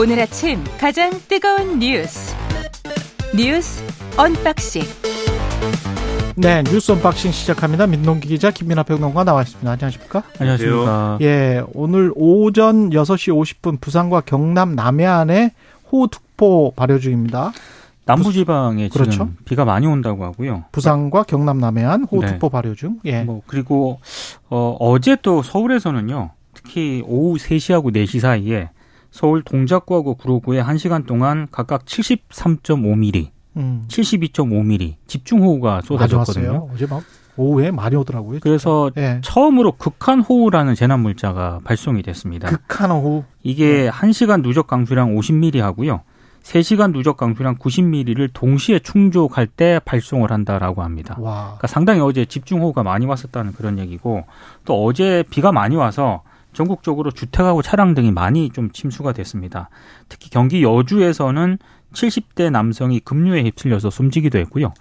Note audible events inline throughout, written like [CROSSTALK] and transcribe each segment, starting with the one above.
오늘 아침 가장 뜨거운 뉴스 뉴스 언박싱 네, 뉴스 언박싱 시작합니다. 민동기 기자 김민하 평론가 나와 있습니다. 안녕하십니까? 안녕하십니까. 예, 오늘 오전 6시 50분 부산과 경남 남해안에 호우특보 발효 중입니다. 남부지방에 그렇죠. 지금 비가 많이 온다고 하고요. 부산과 경남 남해안 호우특보 네. 발효 중. 예. 뭐 그리고 어, 어제 또 서울에서는요. 특히 오후 3시하고 4시 사이에 서울 동작구하고 구로구에 1시간 동안 각각 73.5mm, 음. 72.5mm 집중호우가 쏟아졌거든요. 어제 막 오후에 많이 오더라고요. 그래서 예. 처음으로 극한호우라는 재난 물자가 발송이 됐습니다. 극한 호우. 이게 네. 1시간 누적 강수량 50mm 하고요. 3시간 누적 강수량 90mm를 동시에 충족할 때 발송을 한다라고 합니다. 와. 그러니까 상당히 어제 집중호우가 많이 왔었다는 그런 얘기고 또 어제 비가 많이 와서 전국적으로 주택하고 차량 등이 많이 좀 침수가 됐습니다. 특히 경기 여주에서는 70대 남성이 급류에 휩쓸려서 숨지기도 했고요.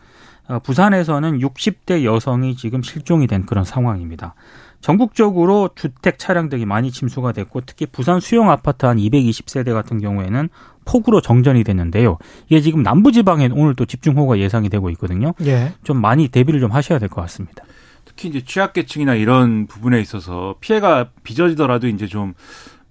어, 부산에서는 60대 여성이 지금 실종이 된 그런 상황입니다. 전국적으로 주택 차량 등이 많이 침수가 됐고 특히 부산 수용 아파트 한 220세대 같은 경우에는 폭우로 정전이 됐는데요. 이게 지금 남부 지방에 오늘 또 집중호우가 예상이 되고 있거든요. 예. 좀 많이 대비를 좀 하셔야 될 것 같습니다. 특히 이제 취약계층이나 이런 부분에 있어서 피해가 빚어지더라도 이제 좀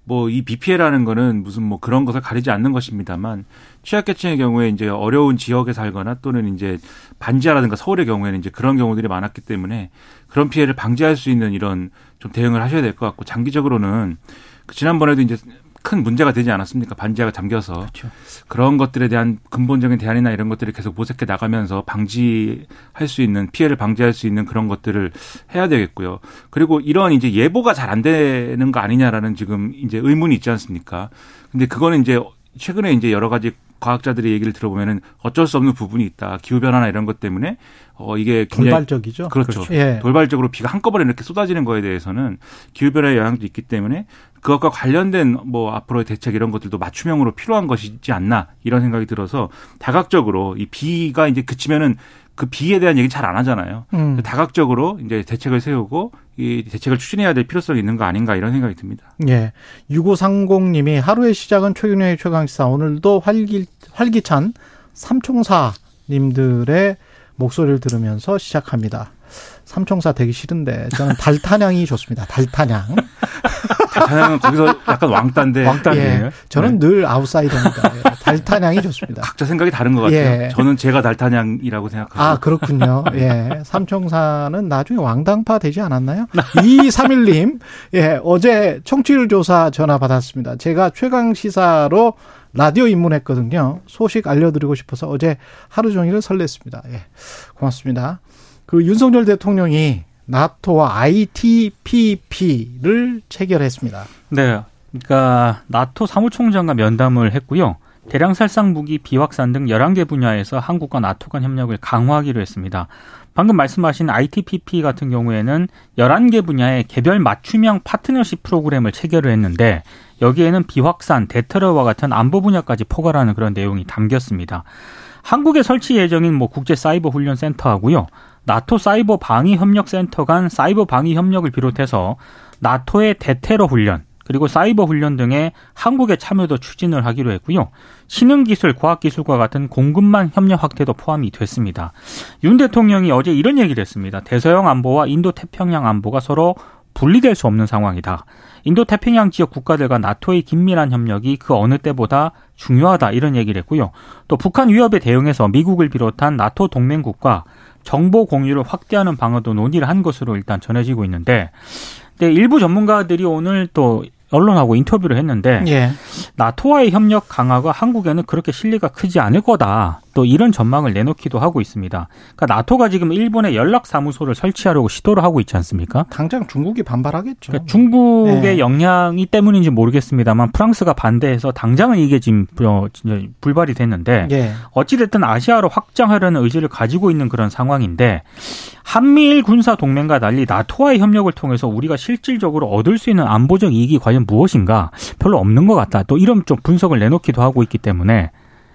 뭐 이 비피해라는 거는 무슨 뭐 그런 것을 가리지 않는 것입니다만 취약계층의 경우에 이제 어려운 지역에 살거나 또는 이제 반지하라든가 서울의 경우에는 이제 그런 경우들이 많았기 때문에 그런 피해를 방지할 수 있는 이런 좀 대응을 하셔야 될 것 같고 장기적으로는 그 지난번에도 이제 큰 문제가 되지 않았습니까? 반지하가 잠겨서 그렇죠. 그런 것들에 대한 근본적인 대안이나 이런 것들을 계속 모색해 나가면서 방지할 수 있는 피해를 방지할 수 있는 그런 것들을 해야 되겠고요. 그리고 이런 이제 예보가 잘 안 되는 거 아니냐라는 지금 이제 의문이 있지 않습니까? 근데 그거는 이제 최근에 이제 여러 가지 과학자들의 얘기를 들어보면은 어쩔 수 없는 부분이 있다. 기후 변화나 이런 것 때문에 어 이게 돌발적이죠. 그렇죠. 예. 돌발적으로 비가 한꺼번에 이렇게 쏟아지는 거에 대해서는 기후 변화의 영향도 있기 때문에 그것과 관련된 뭐 앞으로의 대책 이런 것들도 맞춤형으로 필요한 것이지 않나 이런 생각이 들어서 다각적으로 이 비가 이제 그치면은 그 비에 대한 얘기 잘 안 하잖아요. 음. 다각적으로 이제 대책을 세우고 이 대책을 추진해야 될 필요성이 있는 거 아닌가 이런 생각이 듭니다. 예. 6530님이 하루의 시작은 최경영의 최강시사 오늘도 활기, 활기찬 삼총사님들의 목소리를 들으면서 시작합니다. 삼총사 되기 싫은데 저는 달탄양이 좋습니다. 달탄 [LAUGHS] 양. 다양한 거기서 약간 왕따인데 왕따네요. 예. 저는 늘 아웃사이더입니다. 예. 달탄양이 좋습니다. 각자 생각이 다른 것 같아요. 예. 저는 제가 달타냥이라고 생각하고 아, 그렇군요. 예. 삼총사는 나중에 왕당파 되지 않았나요? 2231님, 예, 어제 청취율 조사 전화 받았습니다. 제가 최강 시사로 라디오 입문했거든요. 소식 알려드리고 싶어서 어제 하루 종일 설렜습니다. 예. 고맙습니다. 그 윤석열 대통령이 나토와 ITPP를 체결했습니다. 네. 그러니까 나토 사무총장과 면담을 했고요. 대량 살상 무기, 비확산 등 11개 분야에서 한국과 나토 간 협력을 강화하기로 했습니다. 방금 말씀하신 ITPP 같은 경우에는 11개 분야의 개별 맞춤형 파트너십 프로그램을 체결을 했는데 여기에는 비확산, 대테러와 같은 안보 분야까지 포괄하는 그런 내용이 담겼습니다. 한국에 설치 예정인 뭐 국제 사이버 훈련 센터하고요. 나토 사이버 방위 협력 센터 간 사이버 방위 협력을 비롯해서 나토의 대테러 훈련 그리고 사이버 훈련 등의 한국의 참여도 추진을 하기로 했고요. 신흥 기술, 과학 기술과 같은 공급망 협력 확대도 포함이 됐습니다. 윤 대통령이 어제 이런 얘기를 했습니다. 대서양 안보와 인도 태평양 안보가 서로 분리될 수 없는 상황이다. 인도 태평양 지역 국가들과 나토의 긴밀한 협력이 그 어느 때보다 중요하다 이런 얘기를 했고요. 또 북한 위협에 대응해서 미국을 비롯한 나토 동맹국과 정보 공유를 확대하는 방안도 논의를 한 것으로 일단 전해지고 있는데, 근데 일부 전문가들이 오늘 또 언론하고 인터뷰를 했는데 예. 나토와의 협력 강화가 한국에는 그렇게 실리가 크지 않을 거다. 또 이런 전망을 내놓기도 하고 있습니다. 그러니까 나토가 지금 일본에 연락 사무소를 설치하려고 시도를 하고 있지 않습니까? 당장 중국이 반발하겠죠. 그러니까 중국의 네. 영향이 때문인지 모르겠습니다만 프랑스가 반대해서 당장은 이게 지금 어, 불발이 됐는데 예. 어찌 됐든 아시아로 확장하려는 의지를 가지고 있는 그런 상황인데 한미일 군사 동맹과 달리 나토와의 협력을 통해서 우리가 실질적으로 얻을 수 있는 안보적 이익이 과연 무엇인가 별로 없는 것 같다. 또 이런 좀 분석을 내놓기도 하고 있기 때문에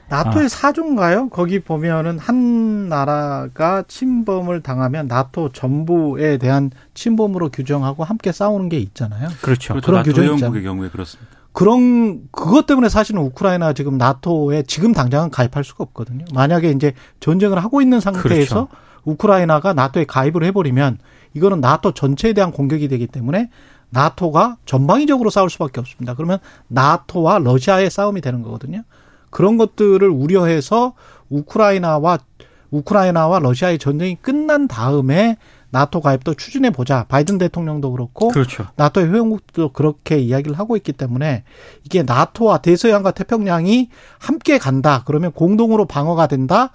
나토의 아. 사조인가요? 거기 보면은 한 나라가 침범을 당하면 나토 전부에 대한 침범으로 규정하고 함께 싸우는 게 있잖아요. 그렇죠. 그렇죠. 그런 규정이 회원국의 있잖아요. 경우에 그렇습니다. 그런 그것 때문에 사실은 우크라이나 지금 나토에 지금 당장은 가입할 수가 없거든요. 만약에 이제 전쟁을 하고 있는 상태에서 그렇죠. 우크라이나가 나토에 가입을 해버리면 이거는 나토 전체에 대한 공격이 되기 때문에 나토가 전방위적으로 싸울 수밖에 없습니다. 그러면 나토와 러시아의 싸움이 되는 거거든요. 그런 것들을 우려해서 우크라이나와 우크라이나와 러시아의 전쟁이 끝난 다음에 나토 가입도 추진해 보자. 바이든 대통령도 그렇고 그렇죠. 나토의 회원국도 그렇게 이야기를 하고 있기 때문에 이게 나토와 대서양과 태평양이 함께 간다. 그러면 공동으로 방어가 된다.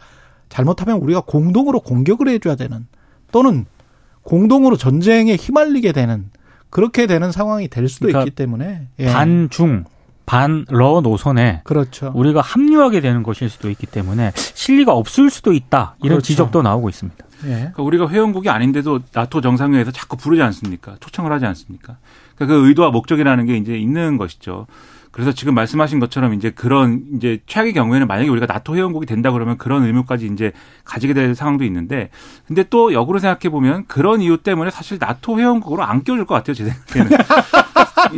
잘못하면 우리가 공동으로 공격을 해줘야 되는 또는 공동으로 전쟁에 휘말리게 되는 그렇게 되는 상황이 될 수도 그러니까 있기 때문에 예. 반중 반러 노선에 그렇죠. 우리가 합류하게 되는 것일 수도 있기 때문에 실리가 없을 수도 있다 이런 그렇죠. 지적도 나오고 있습니다. 예. 그러니까 우리가 회원국이 아닌데도 나토 정상회에서 자꾸 부르지 않습니까? 초청을 하지 않습니까? 그러니까 그 의도와 목적이라는 게 이제 있는 것이죠. 그래서 지금 말씀하신 것처럼 이제 그런 이제 최악의 경우에는 만약에 우리가 나토 회원국이 된다 그러면 그런 의무까지 이제 가지게 될 상황도 있는데 근데 또 역으로 생각해 보면 그런 이유 때문에 사실 나토 회원국으로 안 껴줄 것 같아요 제 생각에는 [LAUGHS]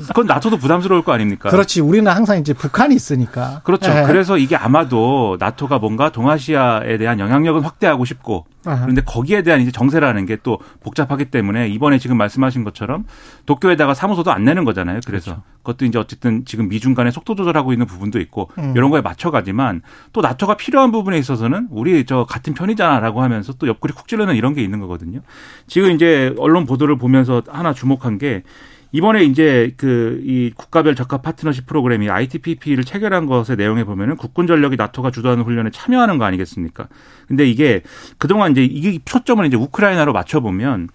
그건 나토도 부담스러울 거 아닙니까? 그렇지. 우리는 항상 이제 북한이 있으니까. 그렇죠. 네. 그래서 이게 아마도 나토가 뭔가 동아시아에 대한 영향력은 확대하고 싶고 그런데 거기에 대한 이제 정세라는 게 또 복잡하기 때문에 이번에 지금 말씀하신 것처럼 도쿄에다가 사무소도 안 내는 거잖아요. 그래서 그렇죠. 그것도 이제 어쨌든 지금 미중 간에 속도 조절하고 있는 부분도 있고 음. 이런 거에 맞춰가지만 또 나토가 필요한 부분에 있어서는 우리 저 같은 편이잖아라고 하면서 또 옆구리 쿡 찔르는 이런 게 있는 거거든요. 지금 이제 언론 보도를 보면서 하나 주목한 게 이번에 이제 그 이 국가별 적합 파트너십 프로그램이 ITPP를 체결한 것의 내용에 보면은 국군 전력이 나토가 주도하는 훈련에 참여하는 거 아니겠습니까? 근데 이게 그동안 이제 이게 초점을 이제 우크라이나로 맞춰 보면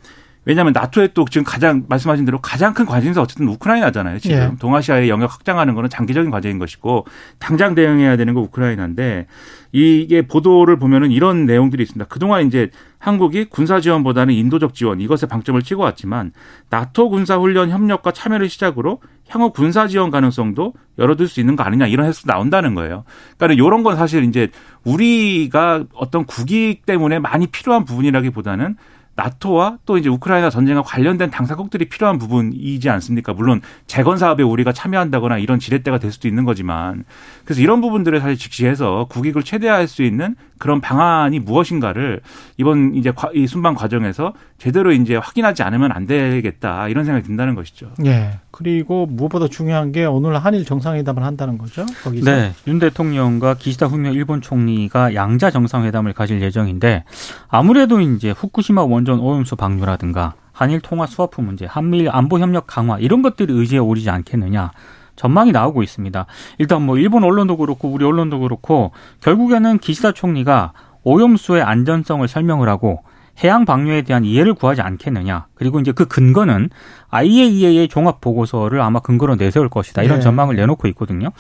왜냐하면 나토의 또 지금 가장 말씀하신 대로 가장 큰 관심사 어쨌든 우크라이나잖아요. 지금 예. 동아시아의 영역 확장하는 거는 장기적인 과제인 것이고 당장 대응해야 되는 거 우크라이나인데 이게 보도를 보면은 이런 내용들이 있습니다. 그동안 이제 한국이 군사 지원보다는 인도적 지원 이것에 방점을 찍어 왔지만 나토 군사 훈련 협력과 참여를 시작으로 향후 군사 지원 가능성도 열어둘 수 있는 거 아니냐 이런 해석 나온다는 거예요. 그러니까 이런 건 사실 이제 우리가 어떤 국익 때문에 많이 필요한 부분이라기보다는 나토와 또 이제 우크라이나 전쟁과 관련된 당사국들이 필요한 부분이지 않습니까? 물론 재건 사업에 우리가 참여한다거나 이런 지렛대가 될 수도 있는 거지만 그래서 이런 부분들을 사실 직시해서 국익을 최대화할 수 있는 그런 방안이 무엇인가를 이번 이제 이 순방 과정에서 제대로 이제 확인하지 않으면 안 되겠다 이런 생각이 든다는 것이죠. 예. 그리고 무엇보다 중요한 게 오늘 한일 정상회담을 한다는 거죠. 거기서. 네. 윤 대통령과 기시다 후미오 일본 총리가 양자 정상회담을 가질 예정인데 아무래도 이제 후쿠시마 원전 오염수 방류라든가 한일 통화 스와프 문제, 한미일 안보 협력 강화 이런 것들이 의지에 오르지 않겠느냐. 전망이 나오고 있습니다. 일단 뭐 일본 언론도 그렇고 우리 언론도 그렇고 결국에는 기시다 총리가 오염수의 안전성을 설명을 하고 해양 방류에 대한 이해를 구하지 않겠느냐. 그리고 이제 그 근거는 IAEA의 종합 보고서를 아마 근거로 내세울 것이다. 이런 네. 전망을 내놓고 있거든요.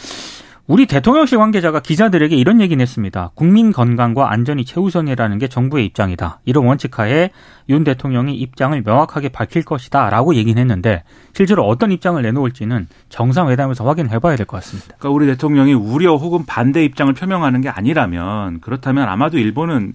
우리 대통령실 관계자가 기자들에게 이런 얘기는 했습니다. 국민 건강과 안전이 최우선이라는 게 정부의 입장이다. 이런 원칙하에 윤 대통령이 입장을 명확하게 밝힐 것이다. 라고 얘기는 했는데 실제로 어떤 입장을 내놓을지는 정상회담에서 확인해 봐야 될 것 같습니다. 그러니까 우리 대통령이 우려 혹은 반대 입장을 표명하는 게 아니라면 그렇다면 아마도 일본은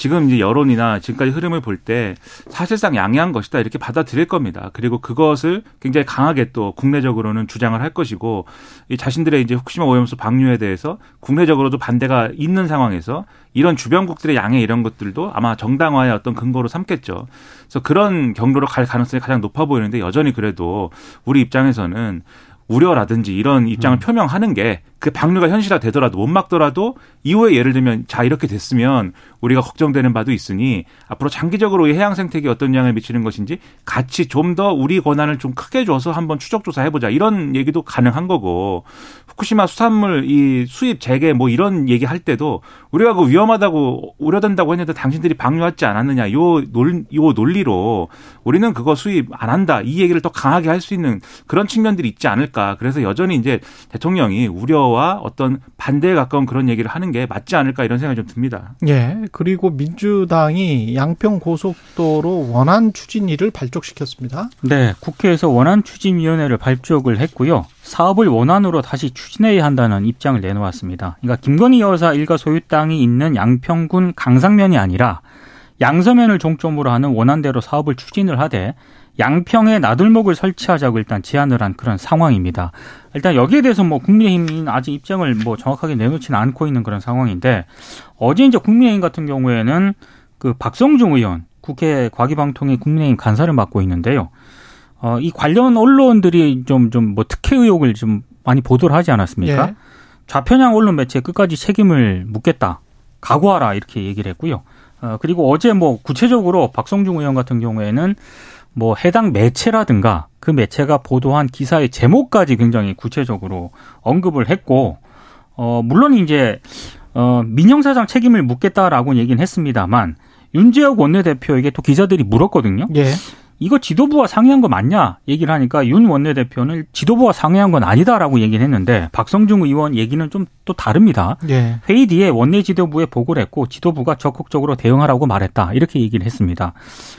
지금 이제 여론이나 지금까지 흐름을 볼 때 사실상 양해한 것이다 이렇게 받아들일 겁니다. 그리고 그것을 굉장히 강하게 또 국내적으로는 주장을 할 것이고 이 자신들의 이제 후쿠시마 오염수 방류에 대해서 국내적으로도 반대가 있는 상황에서 이런 주변국들의 양해 이런 것들도 아마 정당화의 어떤 근거로 삼겠죠. 그래서 그런 경로로 갈 가능성이 가장 높아 보이는데 여전히 그래도 우리 입장에서는 우려라든지 이런 입장을 음. 표명하는 게 그 방류가 현실화되더라도 못 막더라도 이후에 예를 들면 자 이렇게 됐으면 우리가 걱정되는 바도 있으니 앞으로 장기적으로 이 해양 생태계에 어떤 영향을 미치는 것인지 같이 좀 더 우리 권한을 좀 크게 줘서 한번 추적 조사해 보자. 이런 얘기도 가능한 거고 후쿠시마 수산물 이 수입 재개 뭐 이런 얘기 할 때도 우리가 그 위험하다고 우려된다고 했는데 당신들이 방류하지 않았느냐. 요, 논, 요 논리로 우리는 그거 수입 안 한다. 이 얘기를 더 강하게 할 수 있는 그런 측면들이 있지 않을까 그래서 여전히 이제 대통령이 우려와 어떤 반대에 가까운 그런 얘기를 하는 게 맞지 않을까 이런 생각이 좀 듭니다. 예. 그리고 민주당이 양평 고속도로 원안 추진위를 발족시켰습니다. 네. 국회에서 원안 추진위원회를 발족을 했고요. 사업을 원안으로 다시 추진해야 한다는 입장을 내놓았습니다. 그러니까 김건희 여사 일가 소유 땅이 있는 양평군 강상면이 아니라 양서면을 종점으로 하는 원안대로 사업을 추진을 하되 양평에 나들목을 설치하자고 일단 제안을 한 그런 상황입니다. 일단 여기에 대해서 뭐 국민의힘은 아직 입장을 뭐 정확하게 내놓지는 않고 있는 그런 상황인데 어제 이제 국민의힘 같은 경우에는 그 박성중 의원 국회 과기방통위 국민의힘 간사를 맡고 있는데요. 어, 이 관련 언론들이 좀, 좀, 뭐, 특혜 의혹을 좀 많이 보도를 하지 않았습니까? 예. 좌편향 언론 매체에 끝까지 책임을 묻겠다. 각오하라. 이렇게 얘기를 했고요. 어, 그리고 어제 뭐, 구체적으로 박성중 의원 같은 경우에는 뭐, 해당 매체라든가 그 매체가 보도한 기사의 제목까지 굉장히 구체적으로 언급을 했고, 어, 물론 이제, 어, 민영사장 책임을 묻겠다라고 얘기는 했습니다만, 윤재혁 원내대표에게 또 기자들이 물었거든요. 예. 이거 지도부와 상의한 거 맞냐 얘기를 하니까 윤 원내대표는 지도부와 상의한 건 아니다라고 얘기를 했는데 박성중 의원 얘기는 좀 또 다릅니다. 예. 회의 뒤에 원내 지도부에 보고를 했고 지도부가 적극적으로 대응하라고 말했다 이렇게 얘기를 했습니다.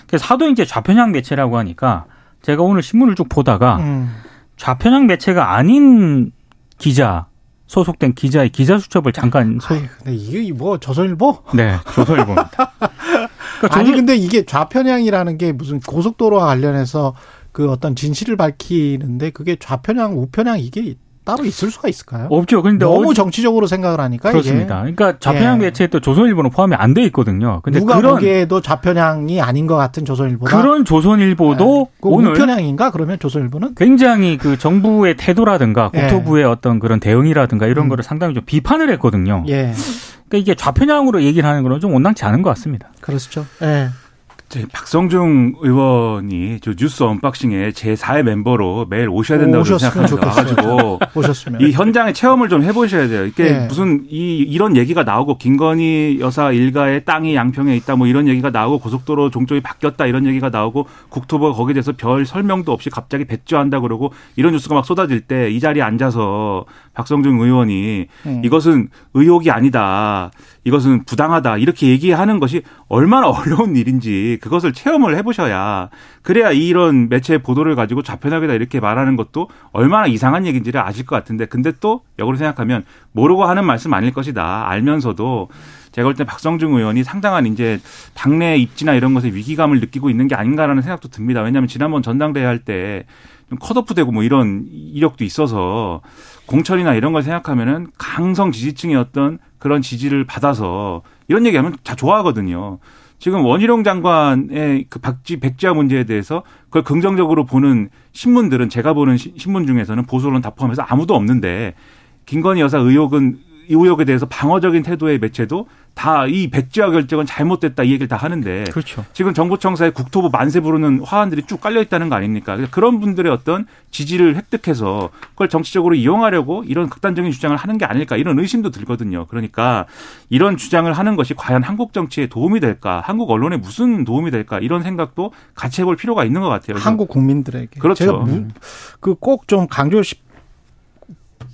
그래서 하도 이제 좌편향 매체라고 하니까 제가 오늘 신문을 쭉 보다가 음. 좌편향 매체가 아닌 기자 소속된 기자의 기자 수첩을 잠깐 소... 아이, 근데 이게 뭐 조선일보? 네, 조선일보입니다. [LAUGHS] 그러니까 아니 근데 이게 좌편향이라는 게 무슨 고속도로와 관련해서 그 어떤 진실을 밝히는데 그게 좌편향, 우편향 이게 따로 있을 수가 있을까요? 없죠. 근데 너무 정치적으로 생각을 하니까 그렇습니다. 이게. 그러니까 좌편향 예. 매체에 또 조선일보는 포함이 안 돼 있거든요. 근데 누가 그런 보기에도 좌편향이 아닌 것 같은 조선일보다 그런 조선일보도 예. 그 오늘 우편향인가 그러면 조선일보는 굉장히 그 정부의 태도라든가 예. 국토부의 예. 어떤 그런 대응이라든가 이런 음. 거를 상당히 좀 비판을 했거든요. 예. 그러니까 이게 좌편향으로 얘기를 하는 거는 좀 온당치 않은 것 같습니다. 그렇죠. 예. 박성중 의원이 저 뉴스 언박싱에 제 4의 멤버로 매일 오셔야 된다고 생각합니다. [LAUGHS] 오셨으면 이 현장의 체험을 좀 해보셔야 돼요. 이게 네. 무슨 이 이런 얘기가 나오고 김건희 여사 일가의 땅이 양평에 있다 뭐 이런 얘기가 나오고 고속도로 종쪽이 바뀌었다 이런 얘기가 나오고 국토부가 거기에 대해서 별 설명도 없이 갑자기 배주한다 그러고 이런 뉴스가 막 쏟아질 때 이 자리에 앉아서 박성중 의원이 음. 이것은 의혹이 아니다. 이것은 부당하다. 이렇게 얘기하는 것이 얼마나 [LAUGHS] 어려운 일인지 그것을 체험을 해보셔야 그래야 이런 매체 보도를 가지고 좌편하게다 이렇게 말하는 것도 얼마나 이상한 얘기인지를 아실 것 같은데 근데 또 역으로 생각하면 모르고 하는 말씀 아닐 것이다. 알면서도 제가 볼 때 박성중 의원이 상당한 이제 당내 입지나 이런 것에 위기감을 느끼고 있는 게 아닌가라는 생각도 듭니다. 왜냐하면 지난번 전당대회 할 때 좀 컷오프되고 뭐 이런 이력도 있어서 공천이나 이런 걸 생각하면은 강성 지지층의 어떤 그런 지지를 받아서 이런 얘기하면 다 좋아하거든요. 지금 원희룡 장관의 그 박지 백지화 문제에 대해서 그걸 긍정적으로 보는 신문들은 제가 보는 신문 중에서는 보수론 다 포함해서 아무도 없는데 김건희 여사 의혹은 이 의혹에 대해서 방어적인 태도의 매체도 다 이 백지화 결정은 잘못됐다 이 얘기를 다 하는데 그렇죠. 지금 정부청사에 국토부 만세 부르는 화환들이 쭉 깔려 있다는 거 아닙니까? 그런 분들의 어떤 지지를 획득해서 그걸 정치적으로 이용하려고 이런 극단적인 주장을 하는 게 아닐까 이런 의심도 들거든요. 그러니까 이런 주장을 하는 것이 과연 한국 정치에 도움이 될까? 한국 언론에 무슨 도움이 될까? 이런 생각도 같이 해볼 필요가 있는 것 같아요. 한국 국민들에게 그렇죠. 제가 그꼭 좀 강조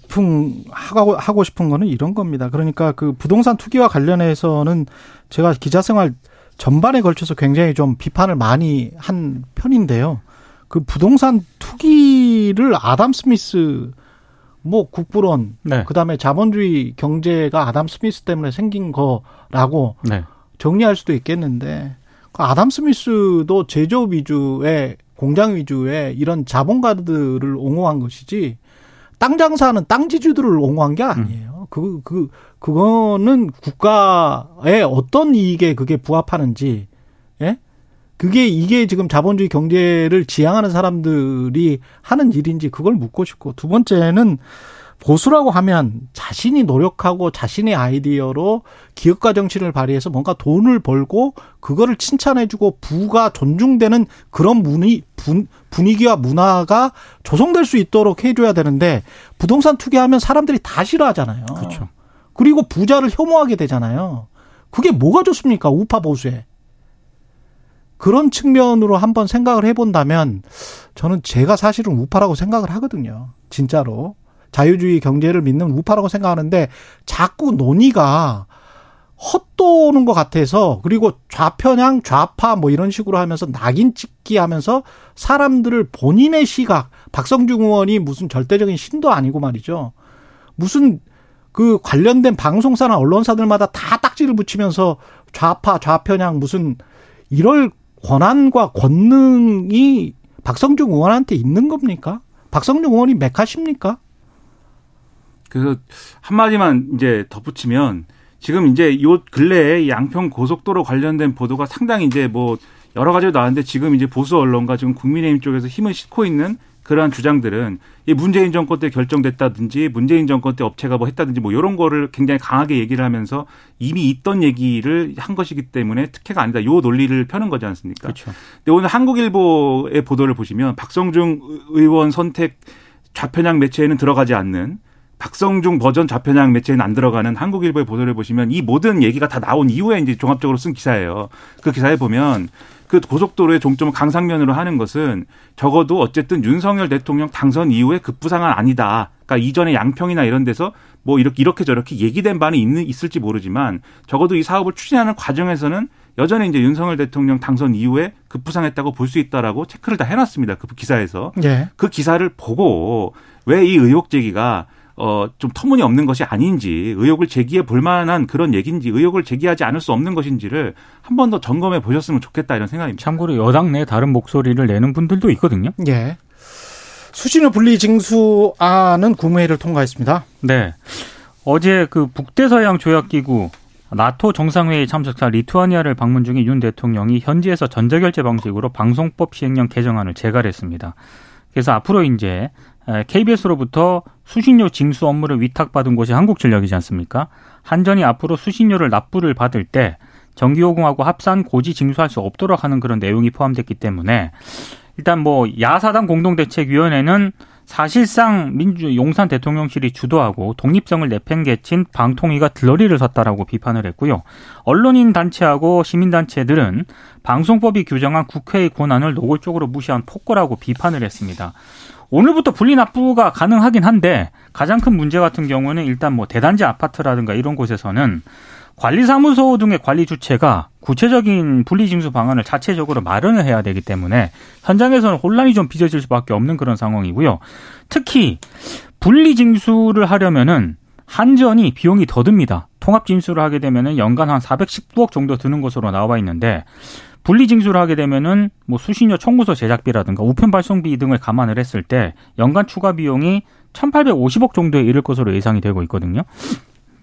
싶은 하고 하고 싶은 거는 이런 겁니다. 그러니까 그 부동산 투기와 관련해서는 제가 기자 생활 전반에 걸쳐서 굉장히 좀 비판을 많이 한 편인데요. 그 부동산 투기를 아담 스미스 뭐 국부론 네. 그다음에 자본주의 경제가 아담 스미스 때문에 생긴 거라고 네. 정리할 수도 있겠는데 그 아담 스미스도 제조업 위주의 공장 위주의 이런 자본가들을 옹호한 것이지 땅 장사하는 땅 지주들을 옹호한 게 아니에요. 그, 그, 그거는 국가의 어떤 이익에 그게 부합하는지, 예? 그게 이게 지금 자본주의 경제를 지향하는 사람들이 하는 일인지 그걸 묻고 싶고, 두 번째는 보수라고 하면 자신이 노력하고 자신의 아이디어로 기업가 정신을 발휘해서 뭔가 돈을 벌고 그거를 칭찬해주고 부가 존중되는 그런 분위, 분위기와 문화가 조성될 수 있도록 해줘야 되는데 부동산 투기하면 사람들이 다 싫어하잖아요. 그렇죠. 그리고 부자를 혐오하게 되잖아요. 그게 뭐가 좋습니까? 우파 보수에. 그런 측면으로 한번 생각을 해본다면 저는 제가 사실은 우파라고 생각을 하거든요. 진짜로. 자유주의 경제를 믿는 우파라고 생각하는데 자꾸 논의가 헛도는 것 같아서 그리고 좌편향 좌파 뭐 이런 식으로 하면서 낙인 찍기 하면서 사람들을 본인의 시각 박성중 의원이 무슨 절대적인 신도 아니고 말이죠 무슨 그 관련된 방송사나 언론사들마다 다 딱지를 붙이면서 좌파 좌편향 무슨 이럴 권한과 권능이 박성중 의원한테 있는 겁니까? 박성중 의원이 메카십니까? 그래서 한마디만 이제 덧붙이면 지금 이제 요 근래에 양평 고속도로 관련된 보도가 상당히 이제 뭐 여러 가지로 나왔는데 지금 이제 보수 언론과 지금 국민의힘 쪽에서 힘을 싣고 있는 그러한 주장들은 이 문재인 정권 때 결정됐다든지 문재인 정권 때 업체가 뭐 했다든지 뭐 이런 거를 굉장히 강하게 얘기를 하면서 이미 있던 얘기를 한 것이기 때문에 특혜가 아니다. 요 논리를 펴는 거지 않습니까? 그렇죠. 근데 오늘 한국일보의 보도를 보시면 박성중 의원 선택 좌편향 매체에는 들어가지 않는 박성중 버전 좌편향 매체에는 안 들어가는 한국일보의 보도를 보시면 이 모든 얘기가 다 나온 이후에 이제 종합적으로 쓴 기사예요. 그 기사에 보면 그 고속도로의 종점을 강상면으로 하는 것은 적어도 어쨌든 윤석열 대통령 당선 이후에 급부상은 아니다. 그러니까 이전에 양평이나 이런 데서 뭐 이렇게 이렇게 저렇게 얘기된 바는 있는 있을지 모르지만 적어도 이 사업을 추진하는 과정에서는 여전히 이제 윤석열 대통령 당선 이후에 급부상했다고 볼 수 있다라고 체크를 다 해놨습니다. 그 기사에서 예. 그 기사를 보고 왜 이 의혹 제기가 어, 좀 터무니없는 것이 아닌지, 의혹을 제기해 볼 만한 그런 얘기인지, 의혹을 제기하지 않을 수 없는 것인지를 한 번 더 점검해 보셨으면 좋겠다 이런 생각입니다. 참고로 여당 내 다른 목소리를 내는 분들도 있거든요. 예. 수신호 분리 징수안은 국무회의를 통과했습니다. 네. 어제 그 북대서양 조약기구 나토 정상회의 참석자 리투아니아를 방문 중인 윤 대통령이 현지에서 전자결제 방식으로 방송법 시행령 개정안을 제갈했습니다. 그래서 앞으로 이제 KBS로부터 수신료 징수 업무를 위탁받은 곳이 한국전력이지 않습니까? 한전이 앞으로 수신료를 납부를 받을 때 전기요금하고 합산 고지 징수할 수 없도록 하는 그런 내용이 포함됐기 때문에 일단 뭐 야사당 공동대책위원회는 사실상 민주 용산 대통령실이 주도하고 독립성을 내팽개친 방통위가 들러리를 섰다라고 비판을 했고요. 언론인 단체하고 시민 단체들은 방송법이 규정한 국회의 권한을 노골적으로 무시한 폭거라고 비판을 했습니다. 오늘부터 분리 납부가 가능하긴 한데 가장 큰 문제 같은 경우는 일단 뭐 대단지 아파트라든가 이런 곳에서는 관리사무소 등의 관리 주체가 구체적인 분리징수 방안을 자체적으로 마련을 해야 되기 때문에 현장에서는 혼란이 좀 빚어질 수밖에 없는 그런 상황이고요. 특히 분리징수를 하려면은 한전이 비용이 더 듭니다. 통합징수를 하게 되면은 연간 한 419억 정도 드는 것으로 나와 있는데 분리징수를 하게 되면은 뭐 수신료 청구서 제작비라든가 우편 발송비 등을 감안을 했을 때 연간 추가 비용이 1,850억 정도에 이를 것으로 예상이 되고 있거든요.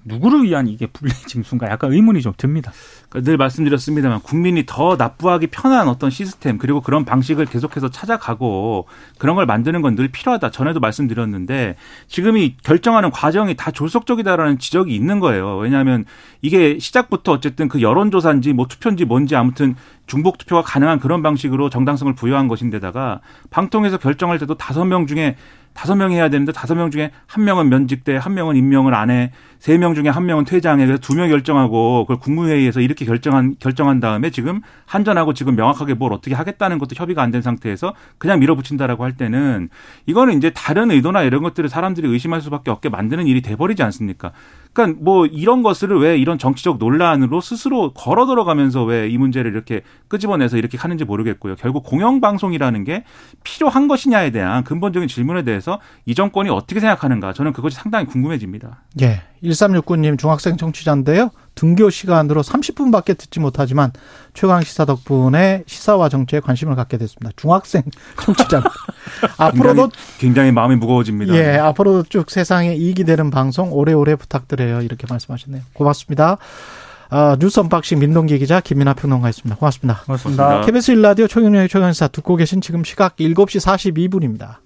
누구를 위한 이게 분리징수인가 [LAUGHS] 약간 의문이 좀 듭니다. 그러니까 늘 말씀드렸습니다만 국민이 더 납부하기 편한 어떤 시스템 그리고 그런 방식을 계속해서 찾아가고 그런 걸 만드는 건 늘 필요하다. 전에도 말씀드렸는데 지금 이 결정하는 과정이 다 졸속적이다라는 지적이 있는 거예요. 왜냐하면 이게 시작부터 어쨌든 그 여론조사인지 뭐 투표인지 뭔지 아무튼 중복 투표가 가능한 그런 방식으로 정당성을 부여한 것인데다가 방통에서 결정할 때도 다섯 명 중에 다섯 명이 해야 되는데 다섯 명 중에 한 명은 면직돼, 한 명은 임명을 안 해, 세 명 중에 한 명은 퇴장해. 그래서 두 명 결정하고 그걸 국무회의에서 이렇게 결정한 결정한 다음에 지금 한전하고 지금 명확하게 뭘 어떻게 하겠다는 것도 협의가 안 된 상태에서 그냥 밀어붙인다라고 할 때는 이거는 이제 다른 의도나 이런 것들을 사람들이 의심할 수밖에 없게 만드는 일이 돼 버리지 않습니까? 그러니까 뭐 이런 것을 왜 이런 정치적 논란으로 스스로 걸어 들어가면서 왜 이 문제를 이렇게 끄집어내서 이렇게 하는지 모르겠고요. 결국 공영방송이라는 게 필요한 것이냐에 대한 근본적인 질문에 대해서 이 정권이 어떻게 생각하는가 저는 그것이 상당히 궁금해집니다. 예. 1369님 중학생 청취자인데요. 등교 시간으로 30분밖에 듣지 못하지만 최강 시사 덕분에 시사와 정치에 관심을 갖게 됐습니다. 중학생 [LAUGHS] 청취자. 앞으로도 굉장히, 굉장히, 마음이 무거워집니다. 예, 앞으로도 쭉 세상에 이익이 되는 방송 오래오래 부탁드려요. 이렇게 말씀하셨네요. 고맙습니다. 아, 뉴스 언박싱 민동기 기자 김민하 평론가였습니다. 고맙습니다. 고맙습니다. KBS 일라디오 최경영의 최강시사 듣고 계신 지금 시각 7시 42분입니다.